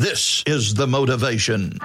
This is the motivation.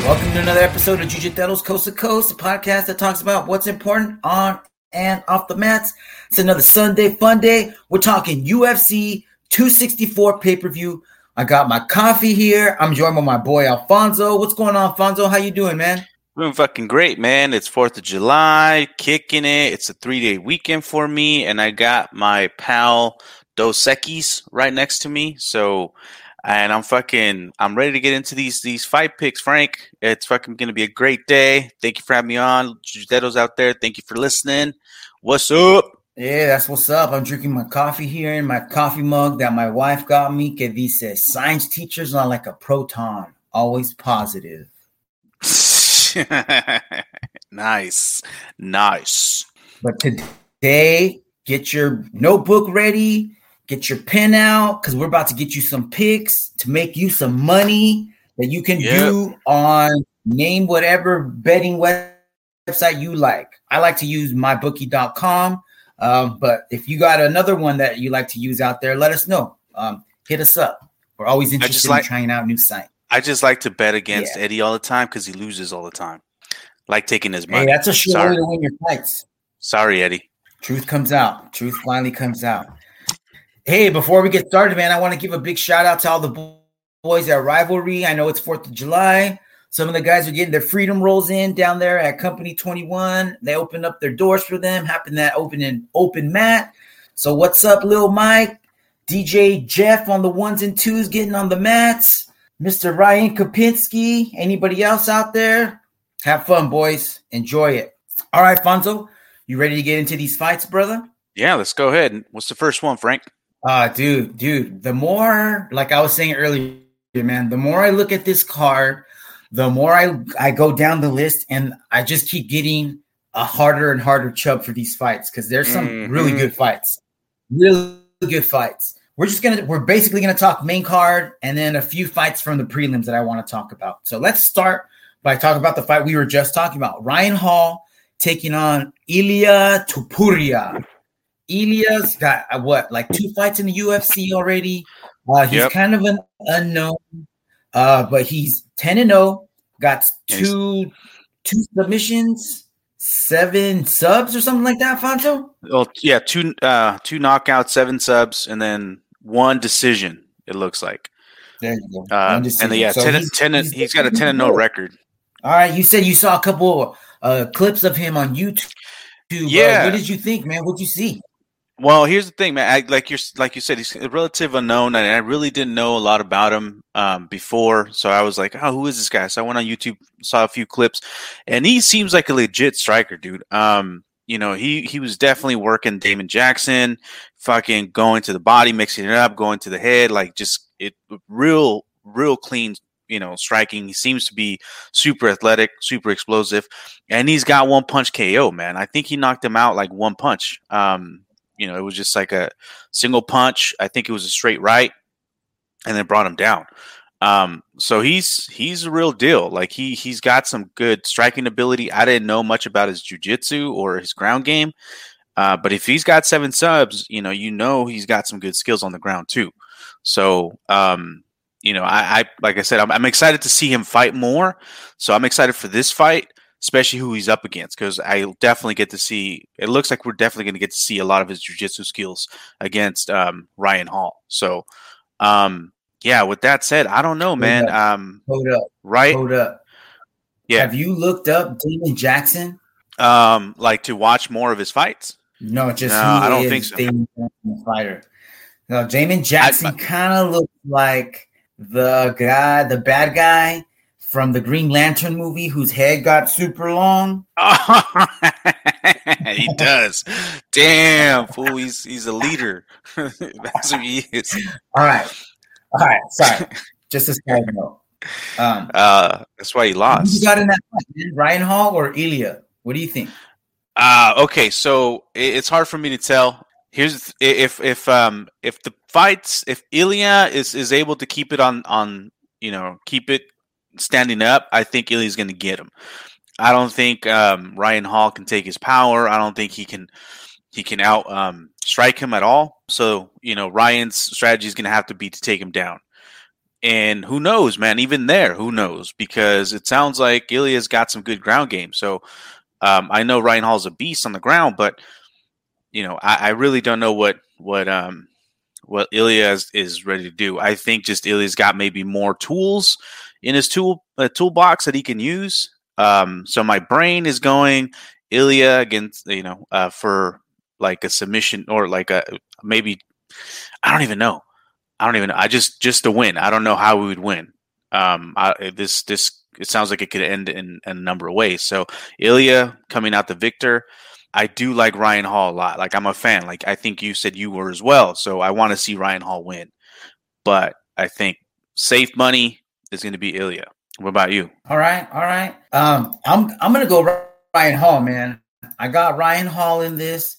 Welcome to another episode of Jiu-Jitsu Coast to Coast, a podcast that talks about what's important on and off the mats. It's another Sunday fun day. We're talking UFC 264 pay-per-view. I got my coffee here. I'm joined by my boy Alfonso. What's going on, Alfonso? How you doing, man? Doing fucking great, man. It's 4th of July, kicking it. It's a three day weekend for me, and I got my pal Dos Equis right next to me. So, and I'm fucking, I'm ready to get into these these fight picks, Frank. It's fucking gonna be a great day. Thank you for having me on. Jiu-Jitsu's out there. Thank you for listening. What's up? Yeah, that's what's up. I'm drinking my coffee here in my coffee mug that my wife got me. Que dice, science teachers are like a proton, always positive. nice. Nice. But today, get your notebook ready, get your pen out, because we're about to get you some picks to make you some money that you can Yep. do on name whatever betting website you like. I like to use mybookie.com. Um, but if you got another one that you like to use out there, let us know. Um, hit us up. We're always interested like- in trying out new sites. I just like to bet against Yeah. Eddie all the time because he loses all the time. Like taking his Hey, money. that's a sure way Sorry. to win your fights. Sorry, Eddie. Truth comes out. Truth finally comes out. Hey, before we get started, man, I want to give a big shout out to all the boys at Rivalry. I know it's 4th of July. Some of the guys are getting their freedom rolls in down there at Company 21. They opened up their doors for them, happened that open and open mat. So what's up, Lil Mike? DJ Jeff on the ones and twos getting on the mats. Mr. Ryan Kapinski. Anybody else out there? Have fun, boys. Enjoy it. All right, Fonzo. You ready to get into these fights, brother? Yeah, let's go ahead. What's the first one, Frank? Uh, dude, dude, the more, like I was saying earlier, man, the more I look at this card, the more I, I go down the list and I just keep getting a harder and harder chub for these fights because there's some really Mhm. good fights. Really good fights. We're just gonna, we're basically gonna talk main card and then a few fights from the prelims that I want to talk about. So let's start by talking about the fight we were just talking about. Ryan Hall taking on Ilya Topuria. Ilya's got uh, what, like two fights in the UFC already. Uh, he's Yep. kind of an unknown, uh, but he's ten and zero. Got And he's- two two submissions, seven subs or something like that. Fonzo. Well, yeah, two uh two knockouts, seven subs, and then one decision. It looks like. There you go. Uh, and then, yeah, So 10, he's- 10 he's- he's got a ten and no record. All right, you said you saw a couple uh, clips of him on YouTube. Uh, Yeah. what did you think, man? What'd you see? Well, here's the thing, man. I, like you're like you said, he's a relative unknown, and I really didn't know a lot about him um, before. So I was like, "Oh, who is this guy?" So I went on YouTube, saw a few clips, and he seems like a legit striker, dude. Um, you know, he he was definitely working Damon Jackson, fucking going to the body, mixing it up, going to the head, like just it real, real clean. You know, striking. He seems to be super athletic, super explosive, and he's got one punch KO. Man, I think he knocked him out like one punch. Um, you know, it was just like a single punch. I think it was a straight right, and then brought him down. Um, so he's he's a real deal. Like he he's got some good striking ability. I didn't know much about his jujitsu or his ground game, uh, but if he's got seven subs, you know, you know he's got some good skills on the ground too. So, um, you know, I, I like I said, I'm, I'm excited to see him fight more. So I'm excited for this fight especially who he's up against, because I definitely get to see. It looks like we're definitely going to get to see a lot of his jujitsu skills against um, Ryan Hall. So, um, yeah. With that said, I don't know, man. Um, Hold up, right? hold up. Yeah. Have you looked up Damon Jackson? Um, like to watch more of his fights. No, just No, I don't is think so. Damon fighter. No, Damon Jackson kind of looks like the guy, the bad guy from the Green Lantern movie, whose head got super long. he does. Damn, fool. He's he's a leader. That's who he is. All right, all right. Sorry, just a side note. Um, Uh, that's why he who lost. you got in that fight, man? Ryan Hall or Ilya? What do you think? Uh okay, so it, it's hard for me to tell. Here's if if um if the fights if Ilya is is able to keep it on on you know keep it standing up, I think Ilya's going to get him. I don't think um, Ryan Hall can take his power. I don't think he can he can out um, strike him at all. So you know Ryan's strategy is going to have to be to take him down. And who knows, man? Even there, who knows? Because it sounds like Ilya's got some good ground game. So um, I know Ryan Hall's a beast on the ground, but you know I, I really don't know what what um, what Ilya is, is, ready to do. I think just Ilya's got maybe more tools in his tool uh, toolbox that he can use. Um, so my brain is going Ilya against you know uh, for like a submission or like a maybe I don't even know. I don't even know. I just just to win. I don't know how we would win. Um, I, this this it sounds like it could end in, in a number of ways. So Ilya coming out the victor. I do like Ryan Hall a lot. Like I'm a fan. Like I think you said you were as well. So I want to see Ryan Hall win. But I think safe money is going to be Ilya. What about you? All right, all right. Um, I'm I'm gonna go Ryan Hall, man. I got Ryan Hall in this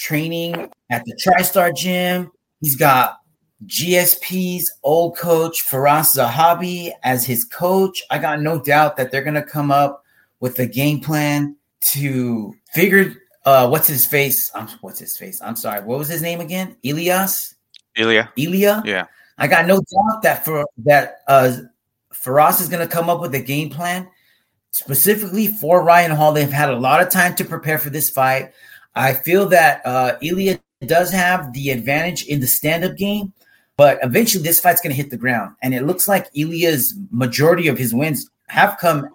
training at the TriStar Gym. He's got GSP's old coach Firas Zahabi as his coach. I got no doubt that they're gonna come up with a game plan to figure uh what's his face? Um, what's his face? I'm sorry. What was his name again? Elias. Ilya. Ilya. Yeah. I got no doubt that for that uh Firas is going to come up with a game plan specifically for Ryan Hall. They've had a lot of time to prepare for this fight. I feel that uh, Ilya does have the advantage in the stand-up game, but eventually this fight's going to hit the ground, and it looks like Ilya's majority of his wins have come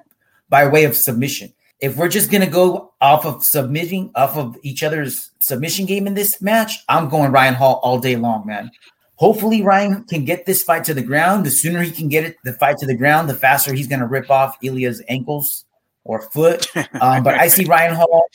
by way of submission. If we're just going to go off of submitting off of each other's submission game in this match, I'm going Ryan Hall all day long, man. Hopefully, Ryan can get this fight to the ground. The sooner he can get it, the fight to the ground, the faster he's going to rip off Ilya's ankles or foot. Um, but I see Ryan Hall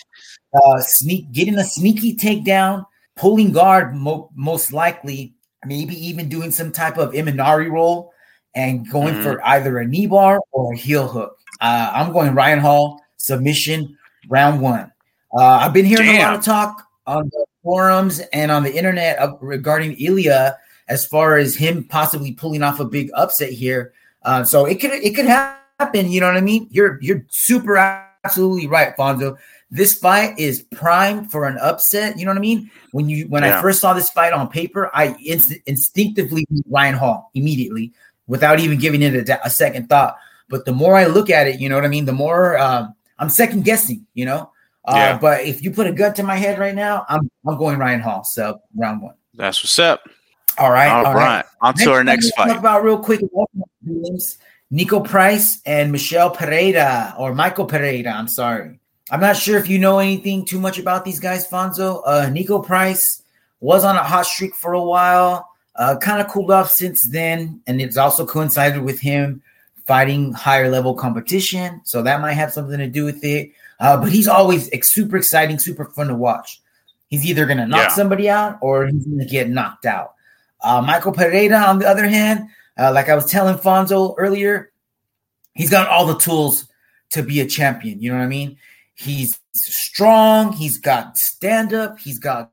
uh, sneak getting a sneaky takedown, pulling guard mo- most likely, maybe even doing some type of Imanari roll and going mm-hmm. for either a knee bar or a heel hook. Uh, I'm going Ryan Hall submission round one. Uh, I've been hearing Damn. a lot of talk on the forums and on the internet regarding Ilya as far as him possibly pulling off a big upset here. Uh, so it could it could happen. You know what I mean? You're you're super absolutely right, Fonzo. This fight is prime for an upset. You know what I mean? When you when yeah. I first saw this fight on paper, I inst- instinctively Ryan Hall immediately without even giving it a, a, second thought. But the more I look at it, you know what I mean. The more um, I'm second guessing. You know. Uh, yeah. But if you put a gun to my head right now, I'm I'm going Ryan Hall. So round one. That's what's up. All right. all, all right. right. On to our next fight. Talk about real quick. Niko Price and Michel Pereira or Michael Pereira. I'm sorry. I'm not sure if you know anything too much about these guys, Fonzo. Uh, Niko Price was on a hot streak for a while, uh, kind of cooled off since then, and it's also coincided with him fighting higher level competition. So that might have something to do with it. Uh, but he's always ex- super exciting, super fun to watch. He's either going to knock yeah. somebody out or he's going to get knocked out. Uh, Michael Pereira, on the other hand, uh, like I was telling Fonzo earlier, he's got all the tools to be a champion. You know what I mean? He's strong. He's got stand up. He's got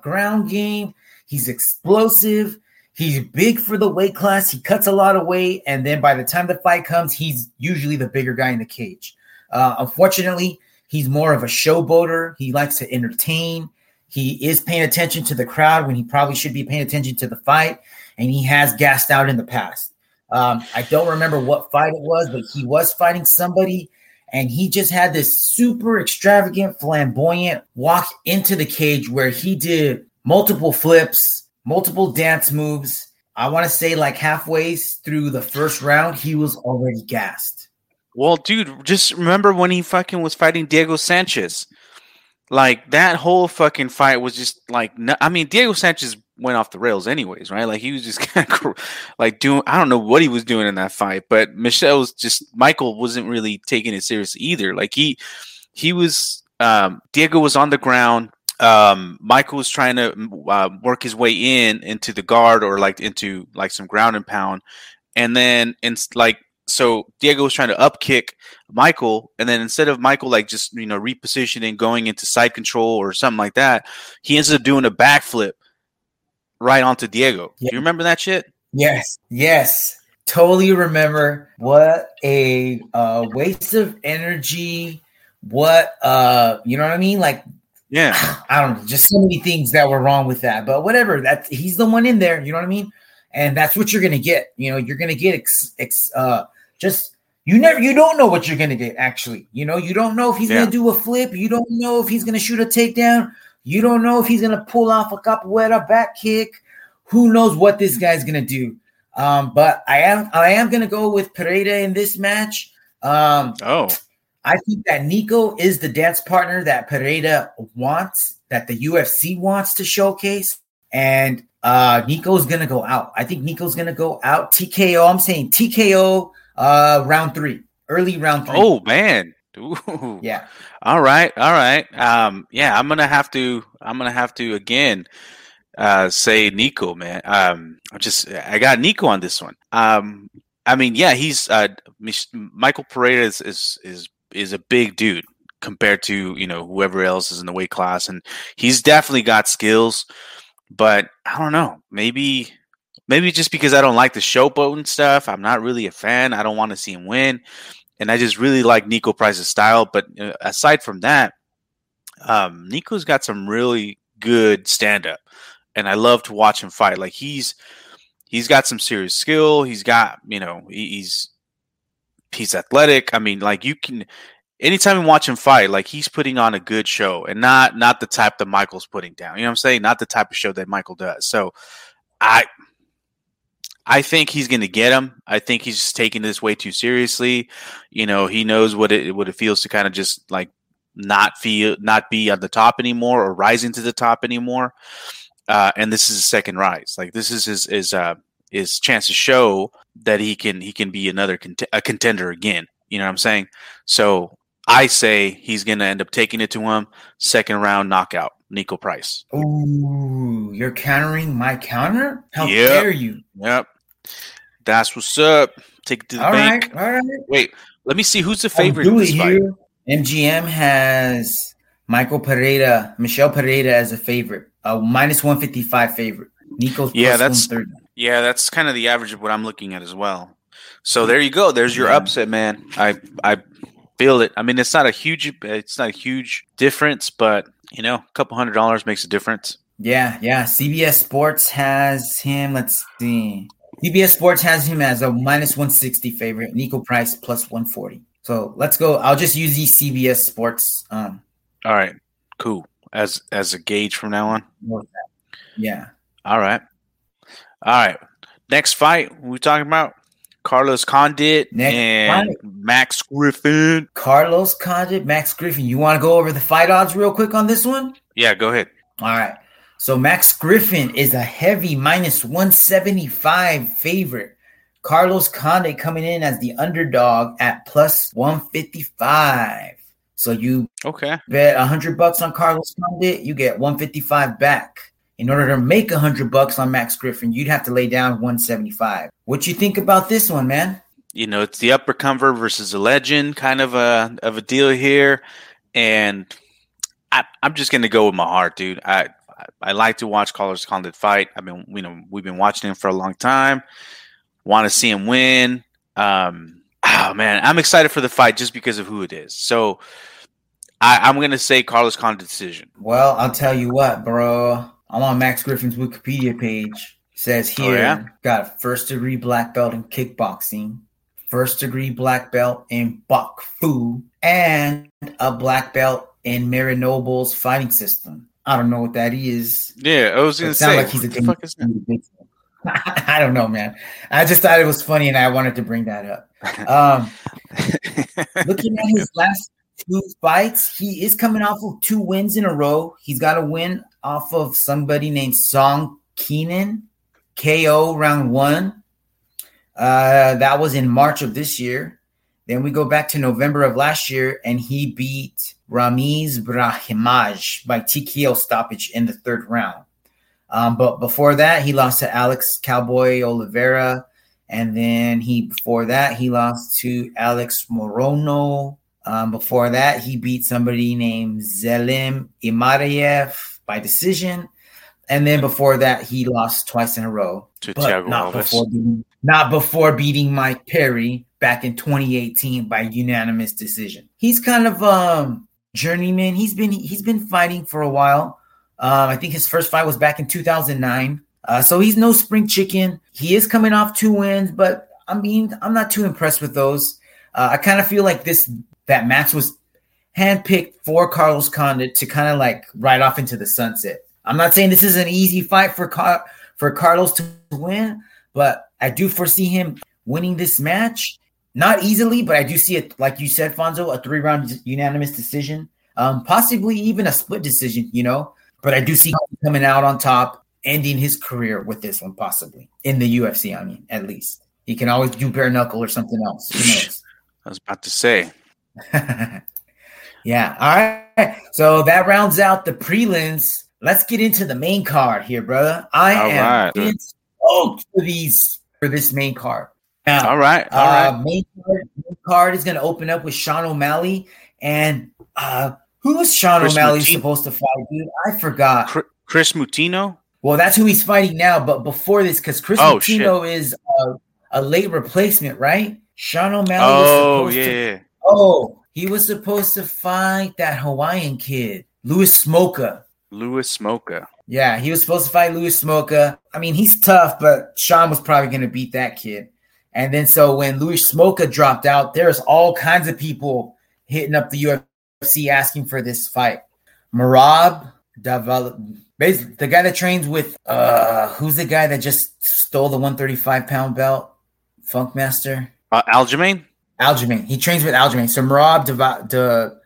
ground game. He's explosive. He's big for the weight class. He cuts a lot of weight. And then by the time the fight comes, he's usually the bigger guy in the cage. Uh, unfortunately, he's more of a showboater. He likes to entertain. He is paying attention to the crowd when he probably should be paying attention to the fight, and he has gassed out in the past. Um, I don't remember what fight it was, but he was fighting somebody, and he just had this super extravagant, flamboyant walk into the cage where he did multiple flips, multiple dance moves. I want to say, like halfway through the first round, he was already gassed. Well, dude, just remember when he fucking was fighting Diego Sanchez. Like that whole fucking fight was just like I mean Diego Sanchez went off the rails anyways, right? Like he was just kind of like doing I don't know what he was doing in that fight, but Michel was just Michael wasn't really taking it seriously either. Like he he was um, Diego was on the ground. Um, Michael was trying to uh, work his way in into the guard or like into like some ground and pound, and then in like so Diego was trying to up kick Michael, and then instead of Michael like just you know repositioning, going into side control or something like that, he ends up doing a backflip right onto Diego. Yeah. Do you remember that shit? Yes, yes. totally remember what a uh, waste of energy. What uh, you know what I mean? Like Yeah. I don't know, just so many things that were wrong with that. But whatever, that he's the one in there. You know what I mean? And that's what you're gonna get. You know, you're gonna get ex, ex uh just you never you don't know what you're gonna get actually. You know, you don't know if he's Yeah. gonna do a flip, you don't know if he's gonna shoot a takedown, you don't know if he's gonna pull off a capoeira back kick. Who knows what this guy's gonna do? Um, but I am I am gonna go with Pereira in this match. Um, Oh. I think that Niko is the dance partner that Pereira wants, that the UFC wants to showcase. And uh Niko's gonna go out. I think Niko's gonna go out. TKO. I'm saying TKO uh round three, early round three. Oh man. Ooh. yeah. All right, all right. Um, yeah, I'm gonna have to. I'm gonna have to again uh, say Niko, man. Um, I just I got Niko on this one. Um, I mean, yeah, he's uh, Michael Pereira is, is is is a big dude compared to you know whoever else is in the weight class, and he's definitely got skills. But I don't know, maybe maybe just because I don't like the showboat and stuff, I'm not really a fan. I don't want to see him win and I just really like Niko Price's style. But aside from that, um, Niko's got some really good stand up, and I love to watch him fight. Like he's he's got some serious skill. He's got you know he, he's he's athletic. I mean, like you can anytime you watch him fight, like he's putting on a good show, and not not the type that Michael's putting down. You know what I'm saying? Not the type of show that Michael does. So I I think he's going to get him. I think he's just taking this way too seriously. You know, he knows what it what it feels to kind of just like not feel not be at the top anymore or rising to the top anymore. Uh, and this is his second rise. Like this is his his uh, his chance to show that he can he can be another cont- a contender again. You know what I'm saying? So I say he's going to end up taking it to him. Second round knockout, Niko Price. Ooh, you're countering my counter? How Yep. dare you? Yep, that's what's up. Take it to the All bank. right, all right. Wait, let me see who's the favorite do it here. MGM has Michael Pereira, Michel Pereira as a favorite, a minus 155 favorite. Niko's Yeah, that's- Yeah, that's kind of the average of what I'm looking at as well. So there you go. There's your Yeah. upset, man. I I feel it. I mean, it's not a huge it's not a huge difference, but you know, a couple hundred dollars makes a difference. Yeah, yeah. CBS Sports has him. Let's see. CBS Sports has him as a minus 160 favorite. Niko Price plus 140. So let's go. I'll just use these CBS Sports. Um, All right, cool. As as a gauge from now on. yeah. All right, all right. Next fight we talking about Carlos Condit Next and fight. Max Griffin. Carlos Condit, Max Griffin. You want to go over the fight odds real quick on this one? Yeah, go ahead. All right. So Max Griffin is a heavy minus 175 favorite. Carlos Condit coming in as the underdog at plus 155. So you Okay. bet 100 bucks on Carlos Condit, you get 155 back. In order to make a 100 bucks on Max Griffin, you'd have to lay down 175. What you think about this one, man? you know, it's the upper cover versus a legend kind of a of a deal here, and I, I'm just gonna go with my heart, dude. I I, like to watch Carlos Condit fight. I mean, you know, we've been watching him for a long time. Want to see him win. Um, oh man, I'm excited for the fight just because of who it is. So I, I'm gonna say Carlos Condit decision. Well, I'll tell you what, bro. I'm on Max Griffin's Wikipedia page. Says Oh, here, yeah? got first degree black belt in kickboxing, first degree black belt in Bok Fu, and a black belt in Marinoble's fighting system. I don't know what that is. Yeah, I was gonna say. like he's a the fuck is that? I don't know, man. I just thought it was funny and I wanted to bring that up. Um, looking at his last two fights, he is coming off of two wins in a row. He's got a win off of somebody named Song Kenan, KO round one. Uh, that was in March of this year. Then we go back to November of last year, and he beat Ramiz Brahimaj by TKO stoppage in the third round. Um, but before that, he lost to Alex Cowboy Oliveira. And then he before that he lost to Alex Morono. Um, before that, he beat somebody named Zelim Imadaev by decision. And then before that, he lost twice in a row. To but Thiago not Alves. before beating, not before beating Mike Perry back in 2018 by unanimous decision. He's kind of um journeyman. He's been he's been fighting for a while. Um, I think his first fight was back in 2009. Uh, so he's no spring chicken. He is coming off two wins, but I mean, I'm not too impressed with those. Uh, I kind of feel like this that match was handpicked for Carlos Condit to kind of like ride off into the sunset. I'm not saying this is an easy fight for Car- for Carlos to win, but I do foresee him winning this match. Not easily, but I do see it, like you said, Fonzo, a three round unanimous decision, um, possibly even a split decision, you know. But I do see coming out on top, ending his career with this one, possibly in the UFC. I mean, at least he can always do bare knuckle or something else. I was about to say. yeah. All right. So that rounds out the prelims. Let's get into the main card here, brother. I All am right. stoked for these for this main card. Now, All right. All uh, right. main, card, main card is going to open up with Sean O'Malley. And uh, who was Sean Chris O'Malley supposed to fight, dude? I forgot. Kris Moutinho. Well, that's who he's fighting now. But before this, because Kris Oh, Moutinho is uh, a late replacement, right? Sean O'Malley Oh yeah. to yeah. Oh, he was supposed to fight that Hawaiian kid, Louis Smolka. Louis Smolka. Yeah, he was supposed to fight Louis Smolka. I mean, he's tough, but Sean was probably going to beat that kid. And then so when Louis Smolka dropped out, there's all kinds of people hitting up the UFC asking for this fight. Merab, Daval, basically the guy that trains with uh who's the guy that just stole the 135 pound belt? Funkmaster. Uh, Aljamain. Aljamain. He trains with Aljamain. So Merab Deva- De,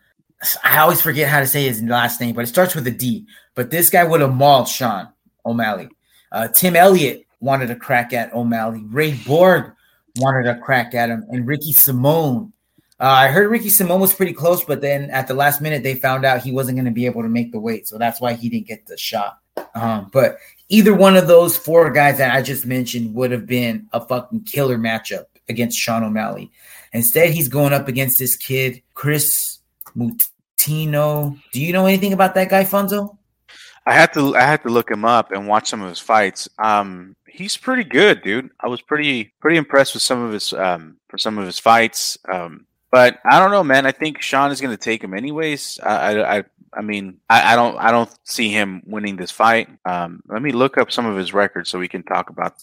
I always forget how to say his last name, but it starts with a D. But this guy would have mauled Sean O'Malley. Uh, Tim Elliott wanted a crack at O'Malley. Ray Borg wanted a crack at him, and Ricky Simón. Uh, I heard Ricky Simón was pretty close, but then at the last minute they found out he wasn't going to be able to make the weight, so that's why he didn't get the shot. Um, but either one of those four guys that I just mentioned would have been a fucking killer matchup against Sean O'Malley. Instead, he's going up against this kid, Kris Moutinho. Do you know anything about that guy, Fonzo? I had to I had to look him up and watch some of his fights. Um, he's pretty good, dude. I was pretty pretty impressed with some of his um for some of his fights. Um, but I don't know, man. I think Sean is going to take him anyways. I I I, I mean I, I don't I don't see him winning this fight. Um, let me look up some of his records so we can talk about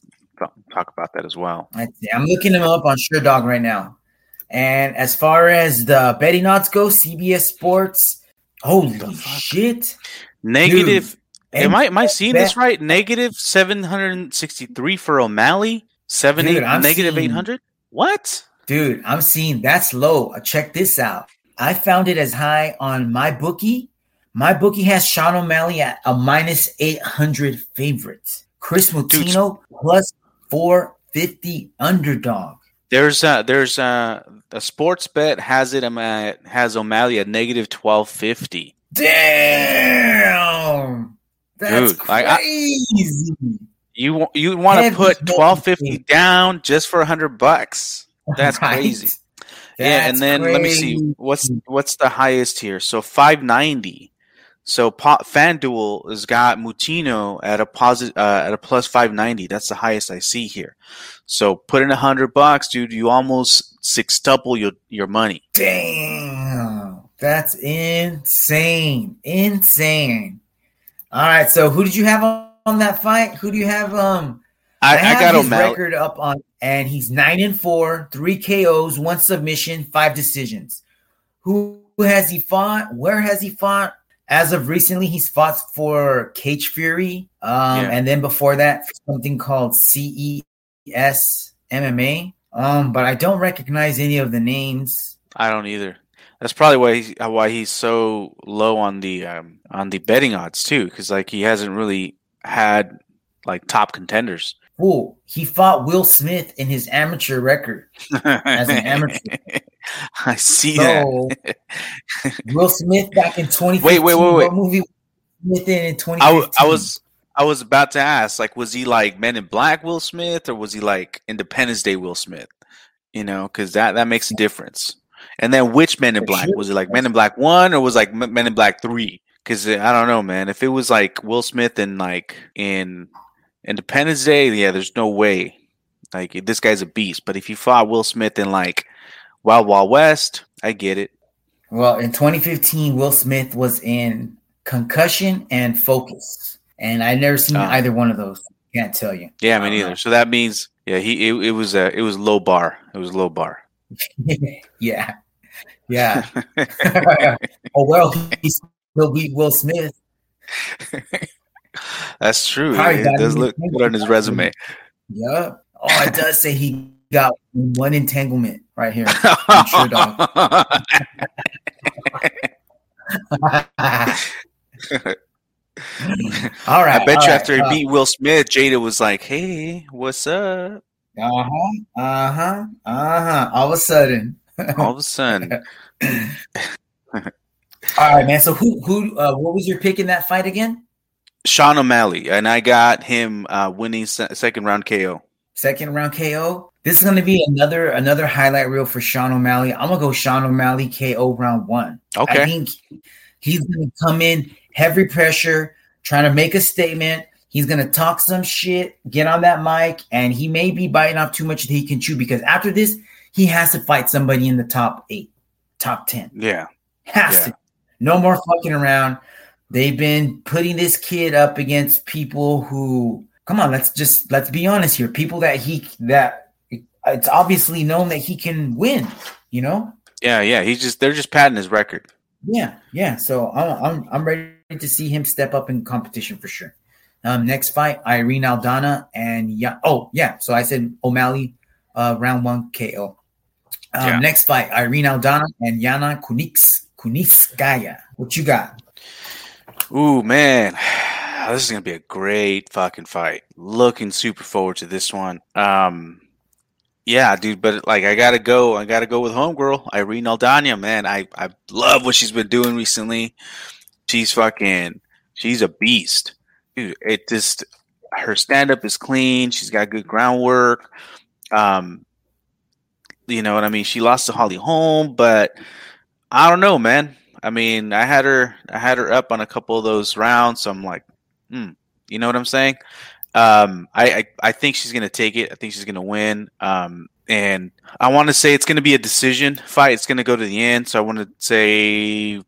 talk about that as well. I, I'm looking him up on Sherdog right now. And as far as the betting odds go, CBS Sports, holy shit. Negative. Dude, am I am I seeing this right? Negative seven hundred sixty three for O'Malley. Seven Dude, eight I'm eight hundred. What? Dude, I'm seeing that's low. Uh, Check this out. I found it as high on my bookie. My bookie has Sean O'Malley at a minus 800 favorites. Kris Moutinho plus 450 underdog. There's uh there's uh a sports bet has it um, at, has O'Malley at negative twelve fifty. Damn. That's Dude, like, I- crazy. You you want to put twelve fifty down just for a hundred bucks? That's Right? crazy. yeah, and That's then let me see what's what's the highest here. So five ninety. So po- FanDuel has got Moutinho at a positive uh, at a plus five ninety. That's the highest I see here. So put in a hundred bucks, dude. You almost sextuple your your money. Damn. That's insane. Insane. All right. So who did you have on, on that fight? Who do you have? Um I, I, have got his O'Malley. record up on and he's nine and four, three KOs, one submission, five decisions. Who, who has he fought? Where has he fought? As of recently, he's fought for Cage Fury, um, Yeah. and then before that, something called CES MMA. Um, but I don't recognize any of the names. I don't either. That's probably why he's, why he's so low on the um, on the betting odds too, because like he hasn't really had like top contenders. Ooh, he fought Will Smith in his amateur record. As an amateur. I see that. Will Smith back in 2015. Wait, wait, wait, wait. What movie was Smith in in I, 2015? w- I was I was about to ask, like, was he like Men in Black Will Smith, or was he like Independence Day Will Smith? You know, because that that makes a difference. And then which Men in Black was it like Men in Black One, or was like Men in Black Three? Because uh, I don't know, man. If it was like Will Smith and like in Independence Day, yeah, there's no way. Like this guy's a beast. But if you fought Will Smith in like Wild Wild West, I get it. Well, in 2015, Will Smith was in Concussion and Focus, and I never seen Oh. either one of those. Can't tell you. Yeah, me neither. So that means yeah, he it, it was a it was low bar. It was low bar. yeah, yeah. oh well, he's still beat Will Smith. That's true. It does look good on his resume. Yeah. Oh, it does say he got one entanglement right here. I'm sure, dog. all right. I bet you right, after he uh, beat Will Smith, Jada was like, "Hey, what's up?" Uh huh. Uh huh. Uh huh. All of a sudden. All of a sudden, All right, man. So who who uh, what was your pick in that fight again? Sean O'Malley, and I got him uh, winning se- second round KO. Second round KO. This is gonna be another another highlight reel for Sean O'Malley. I'm gonna go Sean O'Malley KO round one. Okay. I think he's gonna come in heavy pressure, trying to make a statement. He's gonna talk some shit, get on that mic, and he may be biting off too much that he can chew because after this, he has to fight somebody in the top eight, top ten. yeah, Has Yeah. to. No more fucking around. They've been putting this kid up against people who come on, let's just let's be honest here. People that he that it's obviously known that he can win, you know? yeah, yeah. He's just they're just padding his record. Yeah, yeah. So I'm I'm I'm ready to see him step up in competition for sure. Um, next fight, Irene Aldana and yeah. Oh yeah. So I said O'Malley, uh, round one KO. Um, Yeah. Next fight, Irene Aldana and Yana Kuniks Kunitskaya. What you got? Ooh, man. This is gonna be a great fucking fight. Looking super forward to this one. Um yeah, dude, but like I gotta go. I gotta go with homegirl, Irene Aldana, man. I, I love what she's been doing recently. She's fucking she's a beast. Dude, it just her stand up is clean, she's got good groundwork. Um you know what I mean? She lost to Holly Holm, but I don't know, man. I mean, I had her, I had her up on a couple of those rounds. So I'm like, hmm, you know what I'm saying? Um, I, I, I think she's gonna take it. I think she's gonna win. Um, and I want to say it's gonna be a decision fight. It's gonna go to the end. So I want to say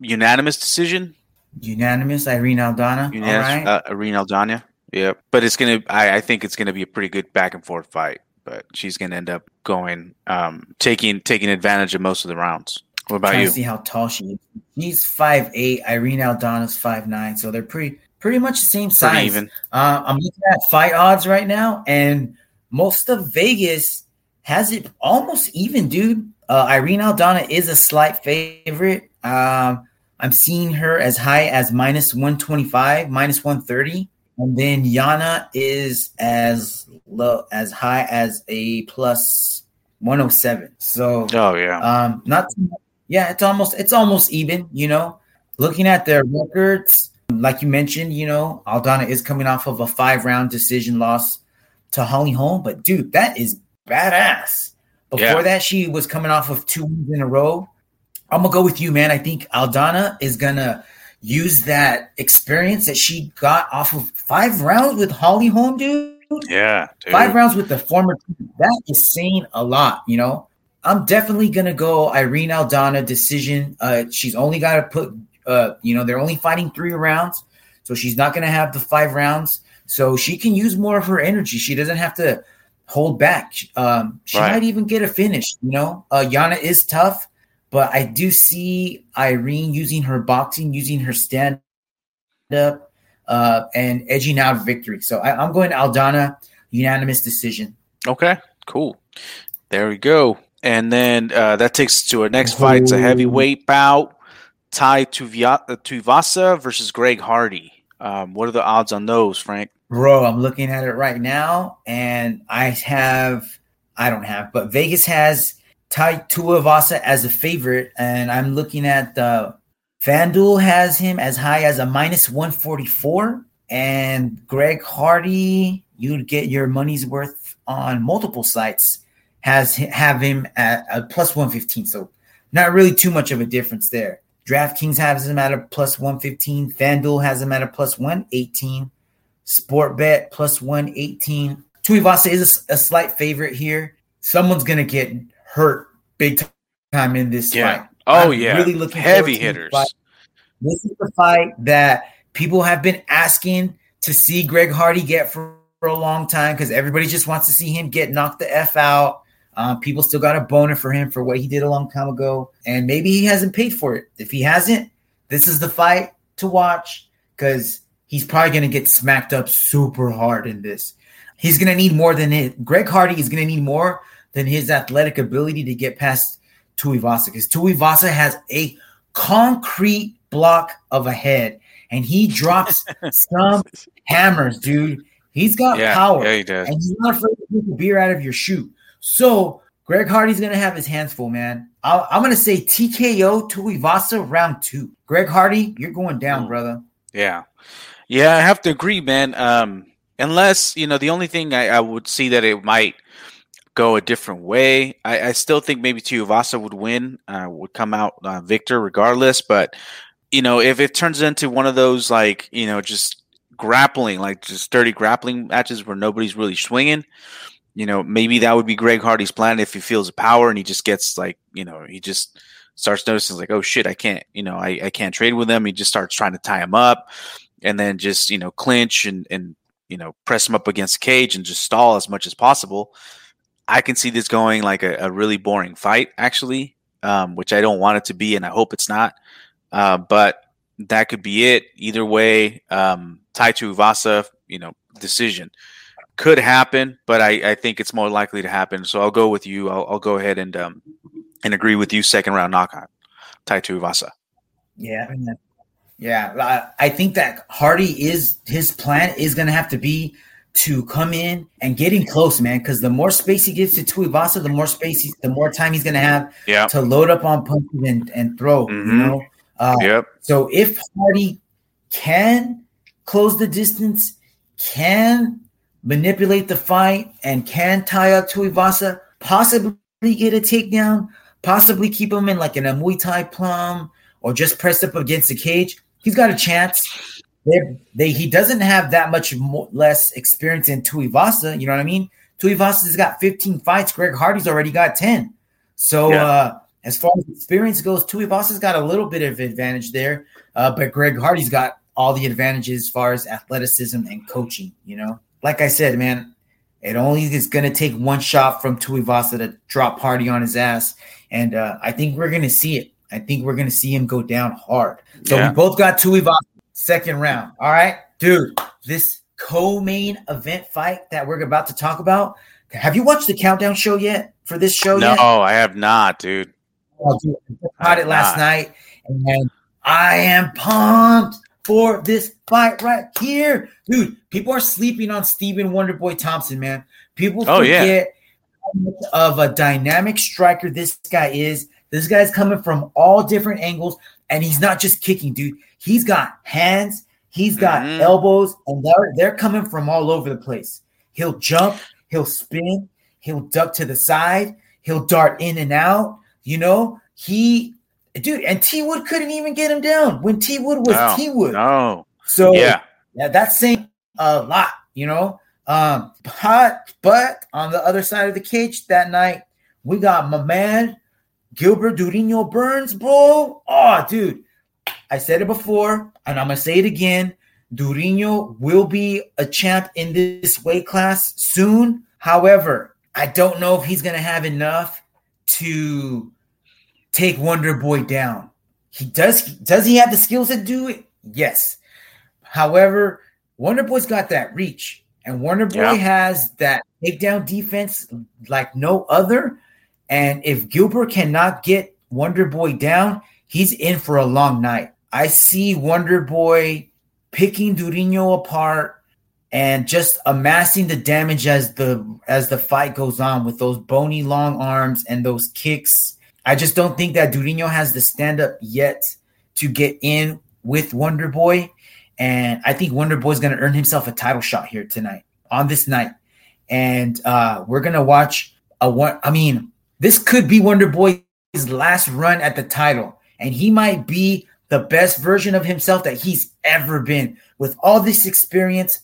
unanimous decision. Unanimous, Irene Aldana. Unanimous, right. uh, Irene Aldana. Yeah, but it's gonna. I, I think it's gonna be a pretty good back and forth fight. But she's gonna end up going, um, taking taking advantage of most of the rounds. What about trying you? to see how tall she is. She's five eight. Irene Aldana's five nine. So they're pretty pretty much the same Pretty size. even. Uh, I'm looking at fight odds right now, and most of Vegas has it almost even, dude. Uh, Irene Aldana is a slight favorite. Um, I'm seeing her as high as minus 125, minus 130. And then Yana is as low as high as a plus 107. So Oh yeah. um, not too much. Yeah, it's almost it's almost even. You know, looking at their records, like you mentioned, you know, Aldana is coming off of a five round decision loss to Holly Holm, but dude, that is badass. Before Yeah. that, she was coming off of two wins in a row. I'm gonna go with you, man. I think Aldana is gonna use that experience that she got off of five rounds with Holly Holm, dude. Yeah, dude. Five rounds with the former. That is saying a lot, you know. I'm definitely gonna go Irene Aldana decision. Uh, she's only got to put, uh, you know, they're only fighting three rounds, so she's not gonna have the five rounds. So she can use more of her energy. She doesn't have to hold back. Um, she Right. might even get a finish. You know, uh, Yana is tough, but I do see Irene using her boxing, using her stand up, uh, and edging out victory. So I, I'm going Aldana unanimous decision. Okay, cool. There we go. And then uh, that takes us to our next fight. It's a heavyweight bout. Tai uh, Tuivasa versus Greg Hardy. Um, what are the odds on those, Frank? Bro, I'm looking at it right now, and I have, I don't have, but Vegas has Tai Tuivasa as a favorite, and I'm looking at the FanDuel has him as high as a minus 144, and Greg Hardy, you'd get your money's worth on multiple sites, has have him at a plus 115. So not really too much of a difference there. DraftKings has him at a plus 115. FanDuel has him at a plus 118. Sportbet plus 118. Tuivasa is a, a slight favorite here. Someone's going to get hurt big time in this Yeah. fight. Oh I'm yeah, really looking heavy to this hitters. This is the fight that people have been asking to see Greg Hardy get for, for a long time because everybody just wants to see him get knocked the F out. Um, people still got a boner for him for what he did a long time ago. And maybe he hasn't paid for it. If he hasn't, this is the fight to watch because he's probably going to get smacked up super hard in this. He's going to need more than it. Greg Hardy is going to need more than his athletic ability to get past Tuivasa because Tuivasa has a concrete block of a head and he drops some hammers, dude. He's got yeah, power yeah, he does. and he's not afraid to take the beer out of your shoe. So Greg Hardy's gonna have his hands full, man. i am gonna say TKO Tuivasa round two. Greg Hardy, you're going down, Mm. brother. Yeah, yeah, I have to agree, man. Um, unless you know, the only thing I, I would see that it might go a different way. I, I still think maybe Tuivasa would win, uh, would come out uh, victor regardless. But you know, if it turns into one of those like you know just grappling, like just dirty grappling matches where nobody's really swinging. You know, maybe that would be Greg Hardy's plan if he feels the power and he just gets like, you know, he just starts noticing like, oh shit, I can't, you know, I, I can't trade with him. He just starts trying to tie him up and then just, you know, clinch and, and, you know, press him up against the cage and just stall as much as possible. I can see this going like a, a really boring fight, actually, um, which I don't want it to be, and I hope it's not. Uh, but that could be it. Either way, um, Tai Vasa, you know, decision could happen, but I, I think it's more likely to happen. So I'll go with you. I'll, I'll go ahead and um, and agree with you. Second round knockout, Tai Vasa. Yeah, yeah. I- think that Hardy is his plan is gonna have to be to come in and getting close, man. Because the more space he gives to Tuivasa, the more space, he's, the more time he's gonna have Yeah. to load up on punches and, and throw. You Mhm. know. Uh, Yep. So if Hardy can close the distance, can manipulate the fight, and can tie up Tuivasa, possibly get a takedown, possibly keep him in like in a Muay Thai plum or just press up against the cage, he's got a chance. They're, they he doesn't have that much more, less experience in Tuivasa. You know what I mean? Tuivasa's got 15 fights. Greg Hardy's already got 10. So Yeah. uh, as far as experience goes, Tuivasa's got a little bit of advantage there, uh, but Greg Hardy's got all the advantages as far as athleticism and coaching. You know, like I said, man, it only is going to take one shot from Tuivasa to drop Hardy on his ass, and uh, I think we're going to see it. I think we're going to see him go down hard. So Yeah. we both got Tuivasa second round. All right, dude. This co-main event fight that we're about to talk about. Have you watched the countdown show yet for this show no, yet? I have not, dude. Oh, dude, I caught it last Nah. night, and I am pumped for this fight right here, dude. People are sleeping on Stephen Wonderboy Thompson, man. People Oh, yeah. forget how much of a dynamic striker this guy is. This guy's coming from all different angles, and he's not just kicking, dude. He's got hands, he's got Mhm. elbows, and they're they're coming from all over the place. He'll jump, he'll spin, he'll duck to the side, he'll dart in and out. You know, he, dude, and T Wood couldn't even get him down when T Wood was No, T Wood. No. So Yeah. yeah, that's saying a lot, you know. Um, but but on the other side of the cage that night, we got my man Gilbert Durinho Burns, bro. Oh, dude, I said it before, and I'm gonna say it again. Durinho will be a champ in this weight class soon. However, I don't know if he's gonna have enough to take Wonder Boy down. He does. Does he have the skills to do it? Yes. However, Wonder Boy's got that reach, and Wonder Boy Yeah. has that takedown defense like no other. And if Gilbert cannot get Wonder Boy down, he's in for a long night. I see Wonder Boy picking Durinho apart and just amassing the damage as the as the fight goes on with those bony long arms and those kicks. I just don't think that Durinho has the stand up yet to get in with Wonder Boy. And I think Wonder Boy's going to earn himself a title shot here tonight on this night. And uh, we're going to watch a one. I mean, this could be Wonder Boy's last run at the title. and he might be the best version of himself that he's ever been with all this experience,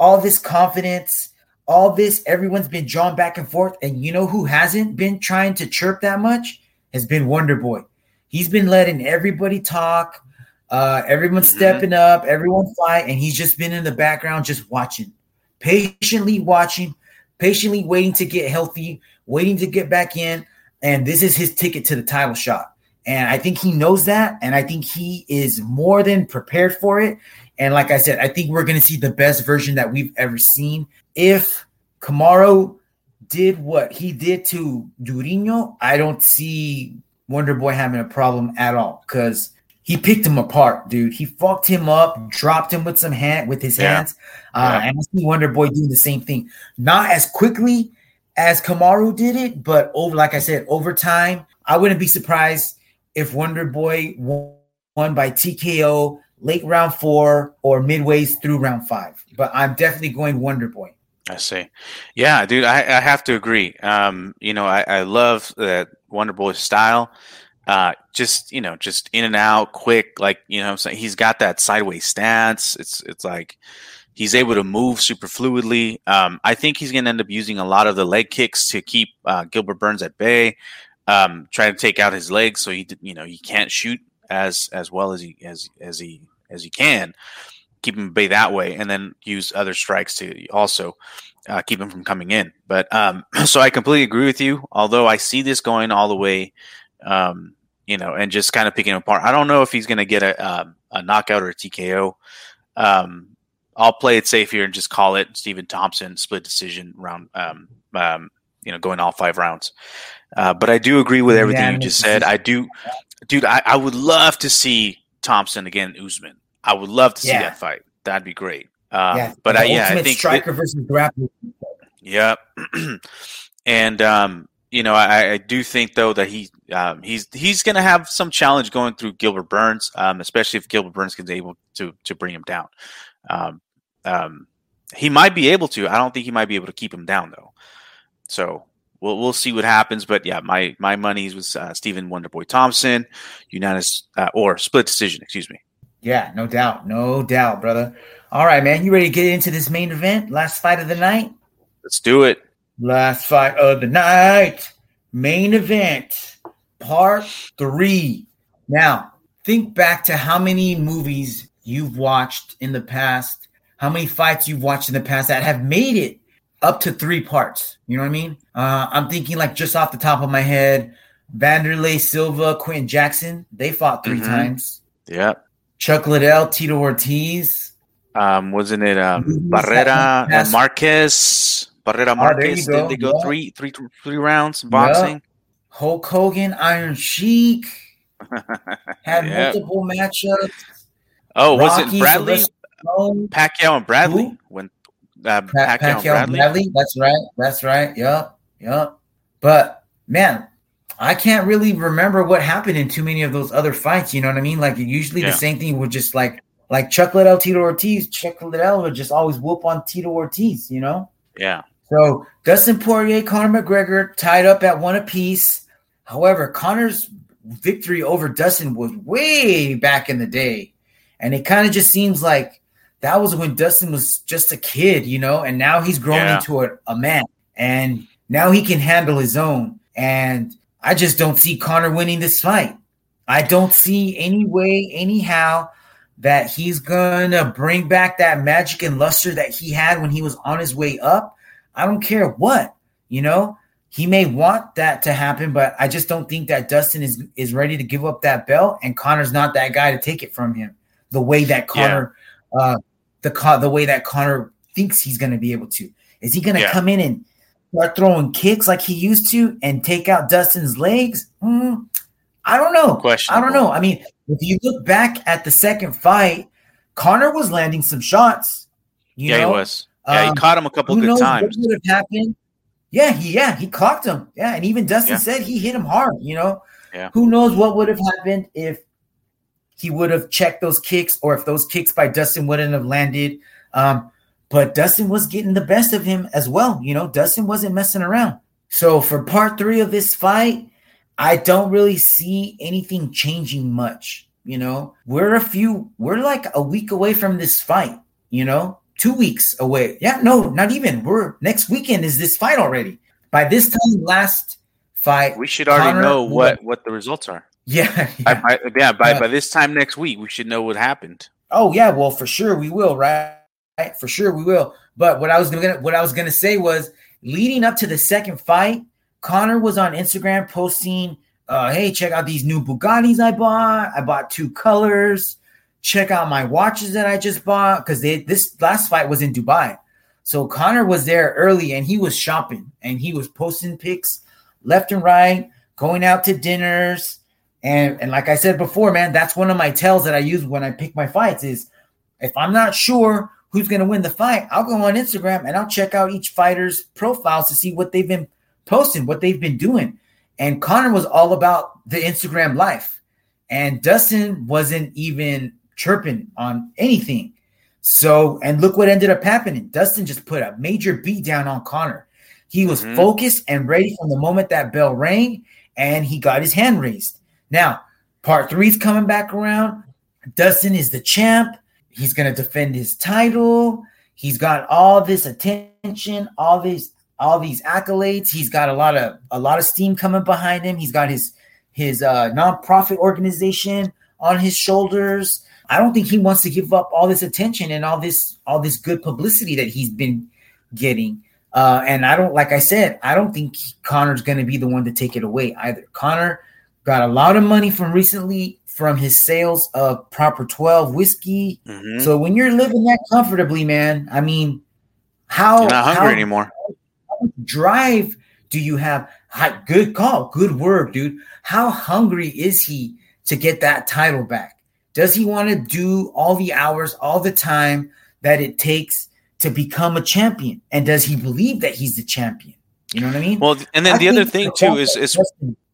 all this confidence, all this. Everyone's been drawn back and forth, and you know who hasn't been trying to chirp that much has been Wonder Boy. He's been letting everybody talk. Uh, everyone's mm-hmm. stepping up, everyone fight, and he's just been in the background, just watching, patiently watching, patiently waiting to get healthy, waiting to get back in. And this is his ticket to the title shot. And I think he knows that. And I think he is more than prepared for it. And like I said, I think we're going to see the best version that we've ever seen. If Kamaru did what he did to Durinho, I don't see Wonder Boy having a problem at all because he picked him apart, dude. He fucked him up, dropped him with some hand with his yeah. hands. Uh, yeah. And I see Wonder Boy doing the same thing, not as quickly as Kamaru did it, but over, like I said, over time. I wouldn't be surprised if Wonder Boy won by TKO late round four or midways through round five. But I'm definitely going Wonder Boy. I see. Yeah, dude, I, I have to agree. Um, you know, I, I love that Wonder Boy style. Uh, just you know, just in and out, quick. Like you know, I'm saying he's got that sideways stance. It's it's like he's able to move super fluidly. Um, I think he's going to end up using a lot of the leg kicks to keep uh, Gilbert Burns at bay. Um, try to take out his legs so he you know he can't shoot as as well as he as as he as he can. Keep him bay that way, and then use other strikes to also uh, keep him from coming in. But um, so I completely agree with you. Although I see this going all the way, um, you know, and just kind of picking him apart. I don't know if he's going to get a, um, a knockout or a TKO. Um, I'll play it safe here and just call it Stephen Thompson split decision round. Um, um, you know, going all five rounds. Uh, but I do agree with everything yeah, you just said. I do, dude. I, I would love to see Thompson again, Usman. I would love to see yeah. that fight. That'd be great. Um, yeah, but I, yeah, I think striker it, versus grappler. Yeah, and um, you know, I, I, do think though that he um, he's he's going to have some challenge going through Gilbert Burns, um, especially if Gilbert Burns is able to to bring him down. Um, um, he might be able to. I don't think he might be able to keep him down though. So we'll we'll see what happens. But yeah, my my money was uh, Stephen Wonderboy Thompson, unanimous uh, or split decision. Excuse me. Yeah, no doubt, no doubt, brother. All right, man. You ready to get into this main event? Last fight of the night? Let's do it. Last fight of the night. Main event, part three. Now, think back to how many movies you've watched in the past, how many fights you've watched in the past that have made it up to three parts. You know what I mean? Uh, I'm thinking like just off the top of my head, Vanderlei Silva, Quinton Jackson, they fought 3 mm-hmm. times. Yep. Chuck Liddell, Tito Ortiz, um, wasn't it um, Barrera and Marquez? Barrera ah, Marquez. Oh, Did they go yeah. three, three, three rounds boxing? Yeah. Hulk Hogan, Iron Sheik had yep. multiple matchups. Oh, Rocky, was it Bradley? Pacquiao and Bradley Who? when uh, pa- Pacquiao, Pacquiao and Bradley? Bradley? That's right. That's right. Yep. Yep. But man, I can't really remember what happened in too many of those other fights. You know what I mean? Like usually yeah. the same thing would just like like Chuck Liddell, Tito Ortiz, Chuck Liddell would just always whoop on Tito Ortiz, you know? Yeah. So Dustin Poirier, Conor McGregor tied up at one apiece. However, Conor's victory over Dustin was way back in the day. And it kind of just seems like that was when Dustin was just a kid, you know, and now he's grown yeah. into a, a man and now he can handle his own. And I just don't see Conor winning this fight. I don't see any way, anyhow, that he's gonna bring back that magic and luster that he had when he was on his way up. I don't care what, you know. He may want that to happen, but I just don't think that Dustin is is ready to give up that belt, and Conor's not that guy to take it from him. The way that Conor, yeah. uh, the the way that Conor thinks he's going to be able to. Is he going to yeah. come in and start throwing kicks like he used to and take out Dustin's legs? Mm, I don't know. Question. I don't know. I mean, if you look back at the second fight, Conor was landing some shots. yeah, know? he was. Yeah, um, he caught him a couple good times. What would have happened? Yeah, he yeah he clocked him. Yeah, and even Dustin yeah. said he hit him hard. You know. Yeah. Who knows what would have happened if he would have checked those kicks, or if those kicks by Dustin wouldn't have landed. Um, but Dustin was getting the best of him as well. You know, Dustin wasn't messing around. So for part three of this fight, I don't really see anything changing much. You know, we're a few, we're like a week away from this fight, you know, two weeks away. Yeah, no, not even. We're next weekend is this fight already. By this time, last fight, we should already Conor, know what what the results are. Yeah, yeah. By, by, yeah, by, uh, by this time next week, we should know what happened. Oh yeah, well for sure we will, right? For sure we will. But what I was gonna what I was gonna say was leading up to the second fight, Conor was on Instagram posting, uh, "Hey, check out these new Bugattis I bought. I bought two colors. Check out my watches that I just bought because this last fight was in Dubai." So Conor was there early and he was shopping and he was posting pics left and right, going out to dinners. And, and like I said before, man, that's one of my tells that I use when I pick my fights is if I'm not sure who's going to win the fight, I'll go on Instagram and I'll check out each fighter's profiles to see what they've been posting, what they've been doing. And Conor was all about the Instagram life. And Dustin wasn't even chirping on anything. So, and look what ended up happening. Dustin just put a major beat down on Conor. He was mm-hmm. focused and ready from the moment that bell rang, and he got his hand raised. Now, part three is coming back around. Dustin is the champ. He's going to defend his title. He's got all this attention, all these all these accolades. He's got a lot of a lot of steam coming behind him. He's got his his uh, nonprofit organization on his shoulders. I don't think he wants to give up all this attention and all this all this good publicity that he's been getting. Uh, and I don't, like I said, I don't think Conor's going to be the one to take it away either. Conor got a lot of money from recently from his sales of Proper 12 whiskey. Mm-hmm. So when you're living that comfortably, man, I mean, how you're not hungry how, anymore? How drive do you have? Good call, good word, dude. How hungry is he to get that title back? Does he want to do all the hours, all the time that it takes to become a champion? And does he believe that he's the champion? You know what I mean? Well, and then I the other thing too is is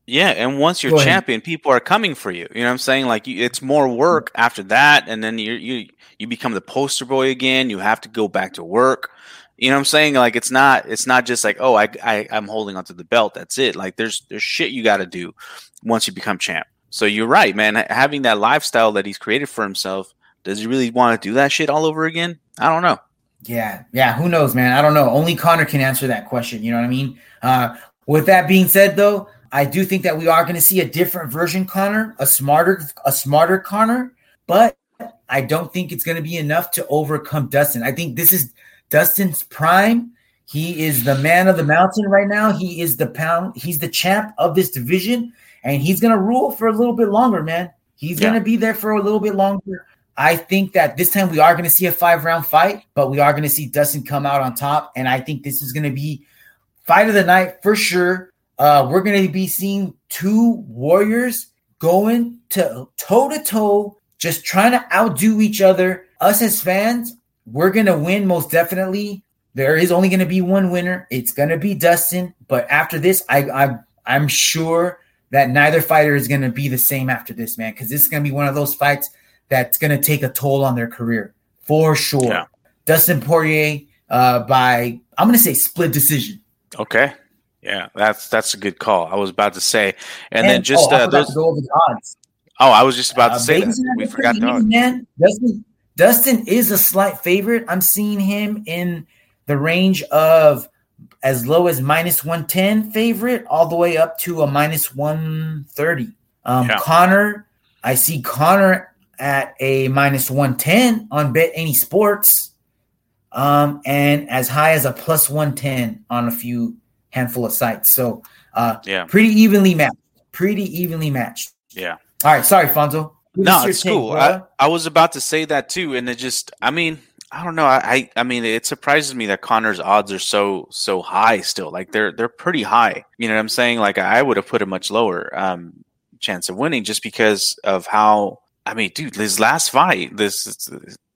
yeah, and once you're champion, people are coming for you. You know what I'm saying? Like you, it's more work after that, and then you you you become the poster boy again. You have to go back to work. You know what I'm saying? Like it's not it's not just like oh I, I I'm holding onto the belt. That's it. Like there's there's shit you got to do once you become champ. So you're right, man. Having that lifestyle that he's created for himself, does he really want to do that shit all over again? I don't know. Yeah, yeah. Who knows, man? I don't know. Only Conor can answer that question. You know what I mean? Uh, with that being said, though, I do think that we are going to see a different version Conor, a smarter, a smarter Conor, but I don't think it's going to be enough to overcome Dustin. I think this is Dustin's prime. He is the man of the mountain right now. He is the pound. He's the champ of this division and he's going to rule for a little bit longer, man. He's yeah. going to be there for a little bit longer. I think that this time we are going to see a five round fight, but we are going to see Dustin come out on top. And I think this is going to be fight of the night for sure. Uh, we're going to be seeing two warriors going to toe to toe, just trying to outdo each other. Us as fans, we're going to win most definitely. There is only going to be one winner. It's going to be Dustin. But after this, I, I I'm sure that neither fighter is going to be the same after this, man, because this is going to be one of those fights that's going to take a toll on their career for sure. Yeah. Dustin Poirier uh, by I'm going to say split decision. Okay. Yeah, that's that's a good call. I was about to say, and, and then just oh, uh, those. the odds. Oh, I was just about to uh, say that. We forgot the Man, Dustin, Dustin is a slight favorite. I'm seeing him in the range of as low as minus 110 favorite all the way up to a minus 130. Um, yeah. Conor, I see Conor at a minus 110 on BetAnySports, um, and as high as a plus 110 on a few handful of sites. So, uh, yeah, pretty evenly matched. Pretty evenly matched. Yeah. All right. Sorry, Fonzo. No, it's take, cool. I, I was about to say that too, and it just, I mean, I don't know. I I mean, it surprises me that Conor's odds are so so high still. Like they're they're pretty high. You know what I'm saying? Like I would have put a much lower um, chance of winning just because of how. I mean, dude, his last fight, this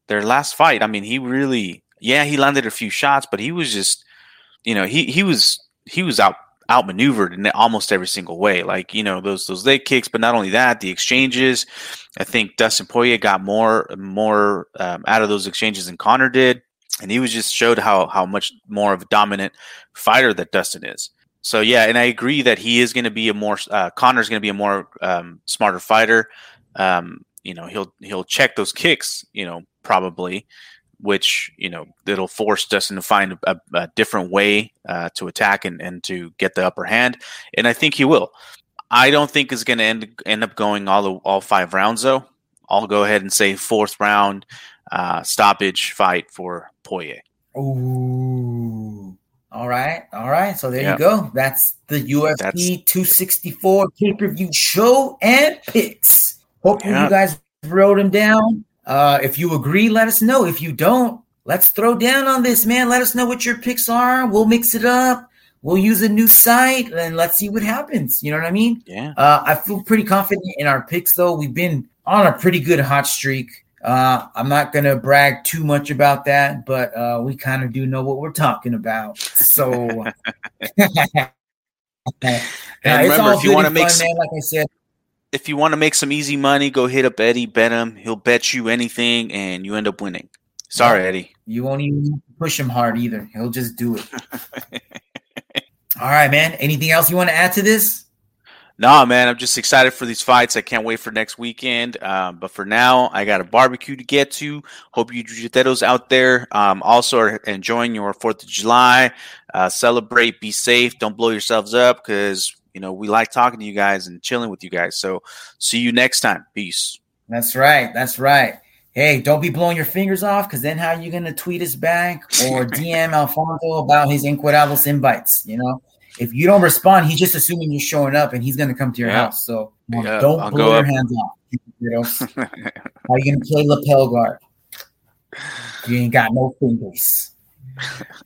their last fight. I mean, he really, yeah, he landed a few shots, but he was just, you know, he he was he was out outmaneuvered in almost every single way. Like you know those those leg kicks, but not only that, the exchanges. I think Dustin Poirier got more more um, out of those exchanges than Conor did, and he was just showed how how much more of a dominant fighter that Dustin is. So yeah, and I agree that he is going to be a more uh, Conor's going to be a more um, smarter fighter. Um, you know, he'll he'll check those kicks. You know, probably, which you know it'll force Dustin to find a, a different way uh, to attack and, and to get the upper hand. And I think he will. I don't think it's going to end end up going all the, all five rounds though. I'll go ahead and say fourth round uh, stoppage fight for Poirier. Ooh. All right. All right. So there you go. That's the UFC That's... 264 pay per view show and picks. Hopefully, you guys wrote them down. Uh, if you agree, let us know. If you don't, let's throw down on this, man. Let us know what your picks are. We'll mix it up. We'll use a new site and let's see what happens. You know what I mean? Yeah. Uh, I feel pretty confident in our picks, though. We've been on a pretty good hot streak. Uh, I'm not going to brag too much about that, but uh, we kind of do know what we're talking about. So, and remember, if you want to make fun, man, like I said, if you want to make some easy money, go hit up Eddie, bet him. He'll bet you anything, and you end up winning. Sorry, yeah, Eddie. You won't even push him hard either. He'll just do it. All right, man. Anything else you want to add to this? Nah, man, I'm just excited for these fights. I can't wait for next weekend. Um, but for now, I got a barbecue to get to. Hope you jiu-jitsu out there um, also are enjoying your Fourth of July. Uh, celebrate, be safe, don't blow yourselves up because you know we like talking to you guys and chilling with you guys. So see you next time. Peace. That's right. That's right. Hey, don't be blowing your fingers off because then how are you gonna tweet us back or DM Alfonso about his Inquirados invites? You know if you don't respond, he's just assuming you're showing up and he's going to come to your yeah. house. So yeah, don't I'll blow your up. hands off. You know, are you going to play lapel guard? You ain't got no fingers.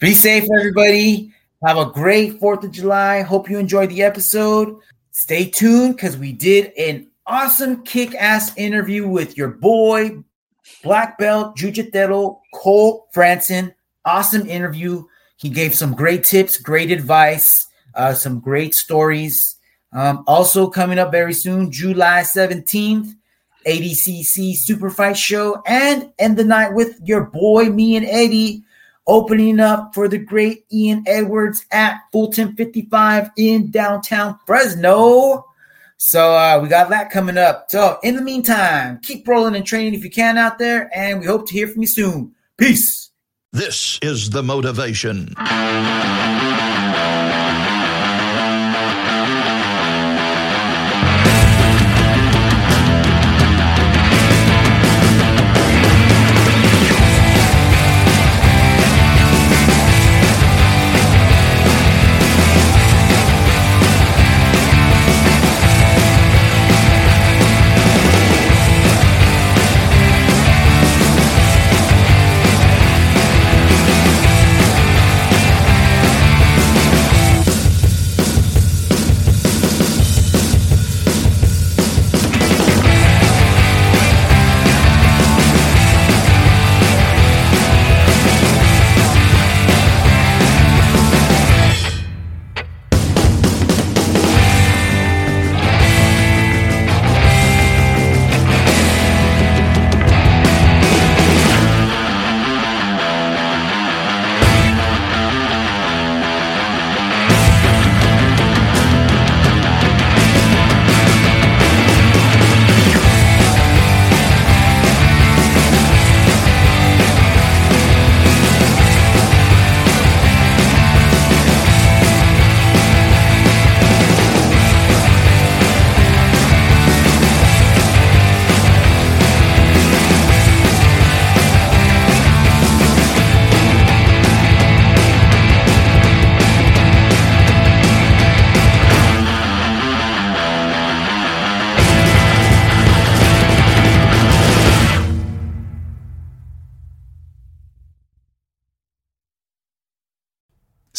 Be safe, everybody. Have a great 4th of July. Hope you enjoyed the episode. Stay tuned because we did an awesome kick ass interview with your boy, black belt Jiu-Jitsu Cole Franson. Awesome interview. He gave some great tips, great advice uh, some great stories. Um, also coming up very soon, July 17th, ADCC Super Fight Show, and end the night with your boy, me and Eddie, opening up for the great Ian Edwards at Fulton 55 in downtown Fresno. So uh, we got that coming up. So in the meantime, keep rolling and training if you can out there, and we hope to hear from you soon. Peace. This is the motivation.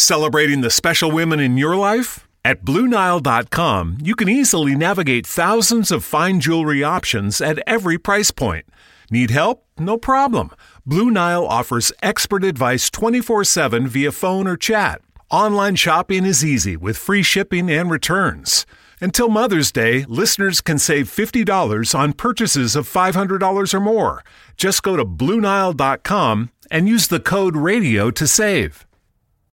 Celebrating the special women in your life? At BlueNile.com, you can easily navigate thousands of fine jewelry options at every price point. Need help? No problem. Blue Nile offers expert advice 24 7 via phone or chat. Online shopping is easy with free shipping and returns. Until Mother's Day, listeners can save $50 on purchases of $500 or more. Just go to Blue BlueNile.com and use the code RADIO to save.